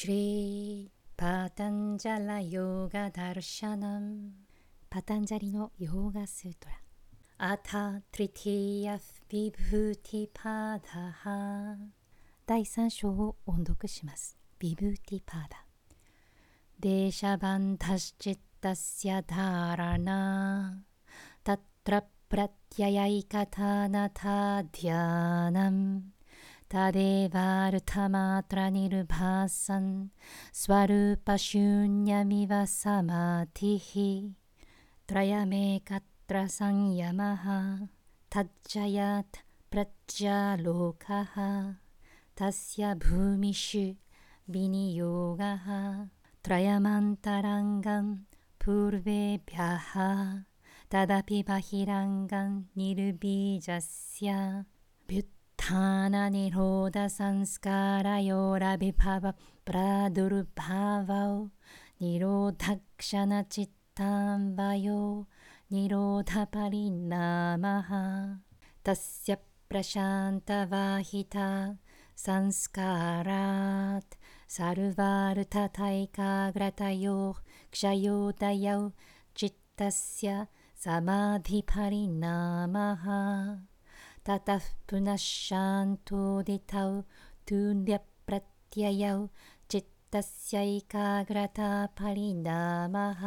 श्री पातञ्जलयोगदर्शनम् パタンジャリのヨーガスートラ अथ तृतीयः विभूतिपादः 第3章を音読しますビブティパーダ देशबन्धश्चित्तस्य धारणा तत्र प्रत्ययैकतानता ध्यानम् तदेवार्थमात्रनिर्भासन्। स्वरूपशून्यमिव समाधिः। त्रयमेकत्र संयमः। तज्जयात् यत् तस्य भूमिषु विनियोगः। त्रयमन्तरङ्गं पूर्वेभ्यः। तदपि बहिरङ्गं निर्बीजस्य। Prana Nirodha Sanskara Yora Vibhava Pradurubhavao Nirodhakshana Chittambayo Nirodhaparinamaha Tasya Prashantavahita Sanskarat Sarvartathaikagratayo Kshayodayo Chittasya Samadhiparinamaha ततः पुनः शान्तोदितौ तुल्यप्रत्ययौ चित्तस्यैकाग्रता परिणामः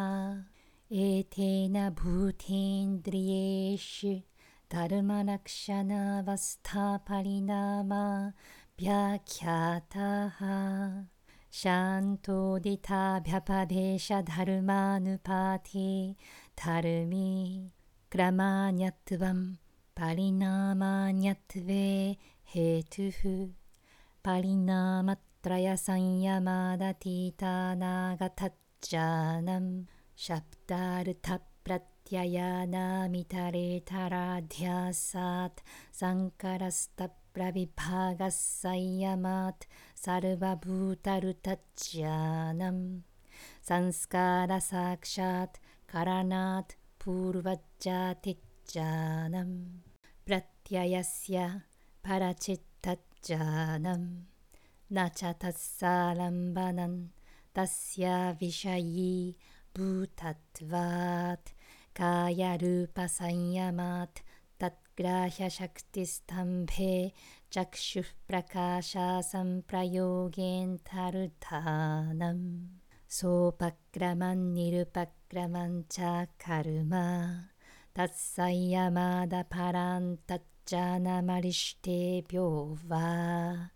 एतेन भूतेन्द्रियेषु धर्मरक्षणावस्था परिणामा व्याख्यातः। शान्तोदिथाभ्यपभेषधर्मानुपाते धर्मी क्रमान्यत्वम् परिणामान्यत्वे हेतुः परिणामत्रयसंयमादतीतानागतज्ञानम् शब्दार्थप्रत्ययानामितरेतराध्यासात् सङ्करस्तत्प्रविभागसंयमात् सर्वभूतरुतज्ञानम्サンスカラサクシャタカラナタプールバッジャティッ पूर्वजातिज्ञानम् प्रत्ययस्य परचित्तज्ञानम् न च तत्सालम्बनं तस्य विषयी भूतत्वात् कायरूपसंयमात् तत्ग्राह्यशक्तिस्तम्भे चक्षुः प्रकाशासम्प्रयोगेऽन्तरुद्धानम् सोपक्रमं निरुपक्रमं च कर्म तत्संयमादपरान्तज्ञानमरिष्टेभ्यो वा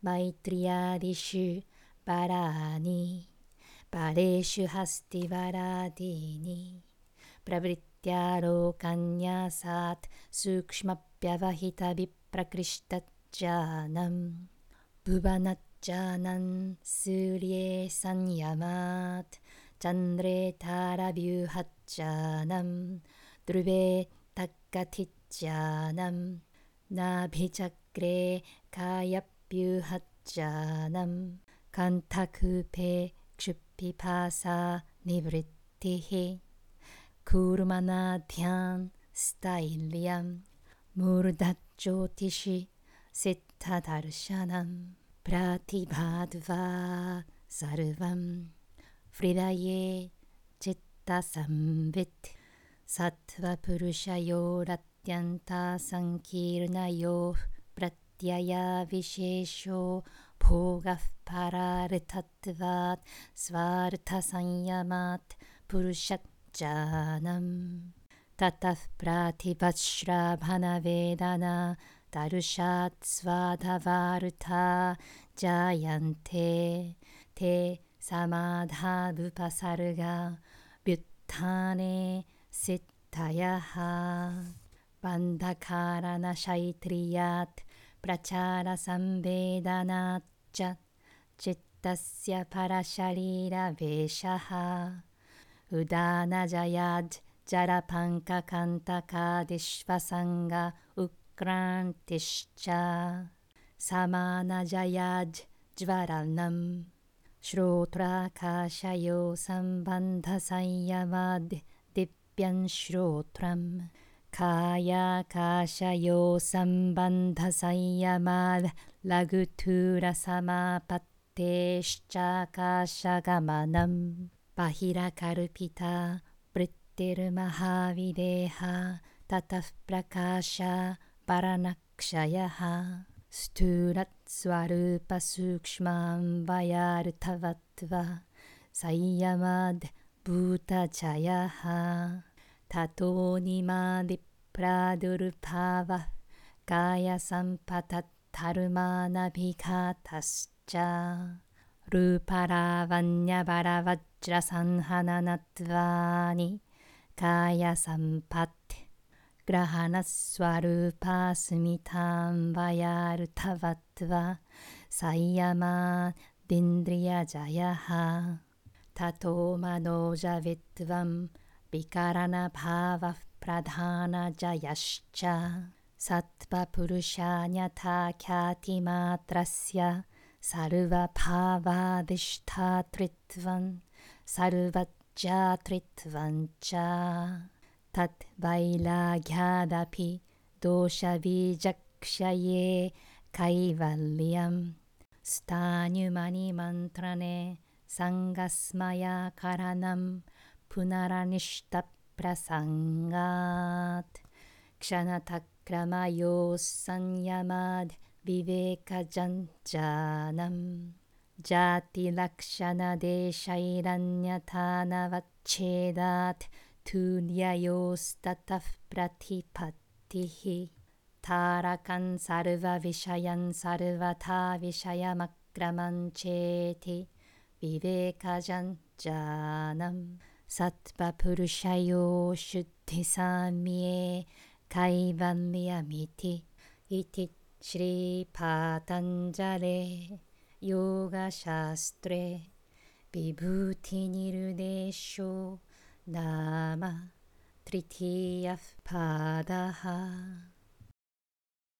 मैत्र्यादिषु बलानि बलेषु हस्तिबलादीनि प्रवृत्त्यालोकन्यासात् सूक्ष्मव्यवहितविप्रकृष्टज्ञानम्ブバナッチャナンスリエサンヤマーチャンレタラビューハッチャナム 두르베 닦아티짜남 나비자그레 가야뷰하짜남 간타쿠페 슈피파사 니브리티히 구르마나 ധ്얀 스타일리암 무르다쪼티시 세타다르샤남 프라티바드바 사르밤. 프리다예 제타삼베트. सत्त्वपुरुषयोरत्यन्तासङ्कीर्णयोः प्रत्ययाविशेषो भोगः परार्थत्वात् स्वार्थसंयमात् पुरुषज्जानम् ततः प्रातिपश्राभनवेदना तरुषात् स्वाधवार्था जायन्ते। ते समाधादुपसर्गा व्युत्थाने सिद्धयः। बन्धकारनशैथ्यात् प्रचारसंवेदनाच्च चित्तस्य परशरीरवेशः उदानजयाज् चरपङ्ककन्तकादिष्वसङ्ग उक्रान्तिश्च। समानजयाज् ज्वरनं श्रोत्राकाशयो सम्बन्धसंयमाद्य ダナジャヤシチャサッバプタトーニマーディプラドゥルパーワガヤサンパタタルマナビカタスチャルーパラワンニャバラワチラサンハナナトワーニガヤサンパテグラハナスワルーパースミタンバヤルタワトワサイヤマディンドリアジャヤハタトーマノジャヴィットワン करणभावः प्रधानजयश्च सत्त्वपुरुषान्यथा ख्यातिमात्रस्य सर्वभावाधिष्ठातृत्वं सर्वज्जातृत्वं च। तत् वैलाघ्यादपि दोषबीजक्षये कैवल्यं स्थायुमनिमन्त्रणे सङ्गस्मयाकरणं पुनरनिष्टप्रसङ्गात् क्षणतक्रमयोः संयमाद् विवेकजञ्चानं जातिलक्षणदेशैरन्यथानवच्छेदात् धून्ययोस्ततः प्रतिपत्तिः। तारकं सर्वविषयं सर्वथा विषयमक्रमं चेति विवेकजञ्चानम् サッバプルシャヨーシュティサミエカイバンリアミティイティシリパタンジャレヨーガシャストレビブティニルデショナマトリティアフパダハ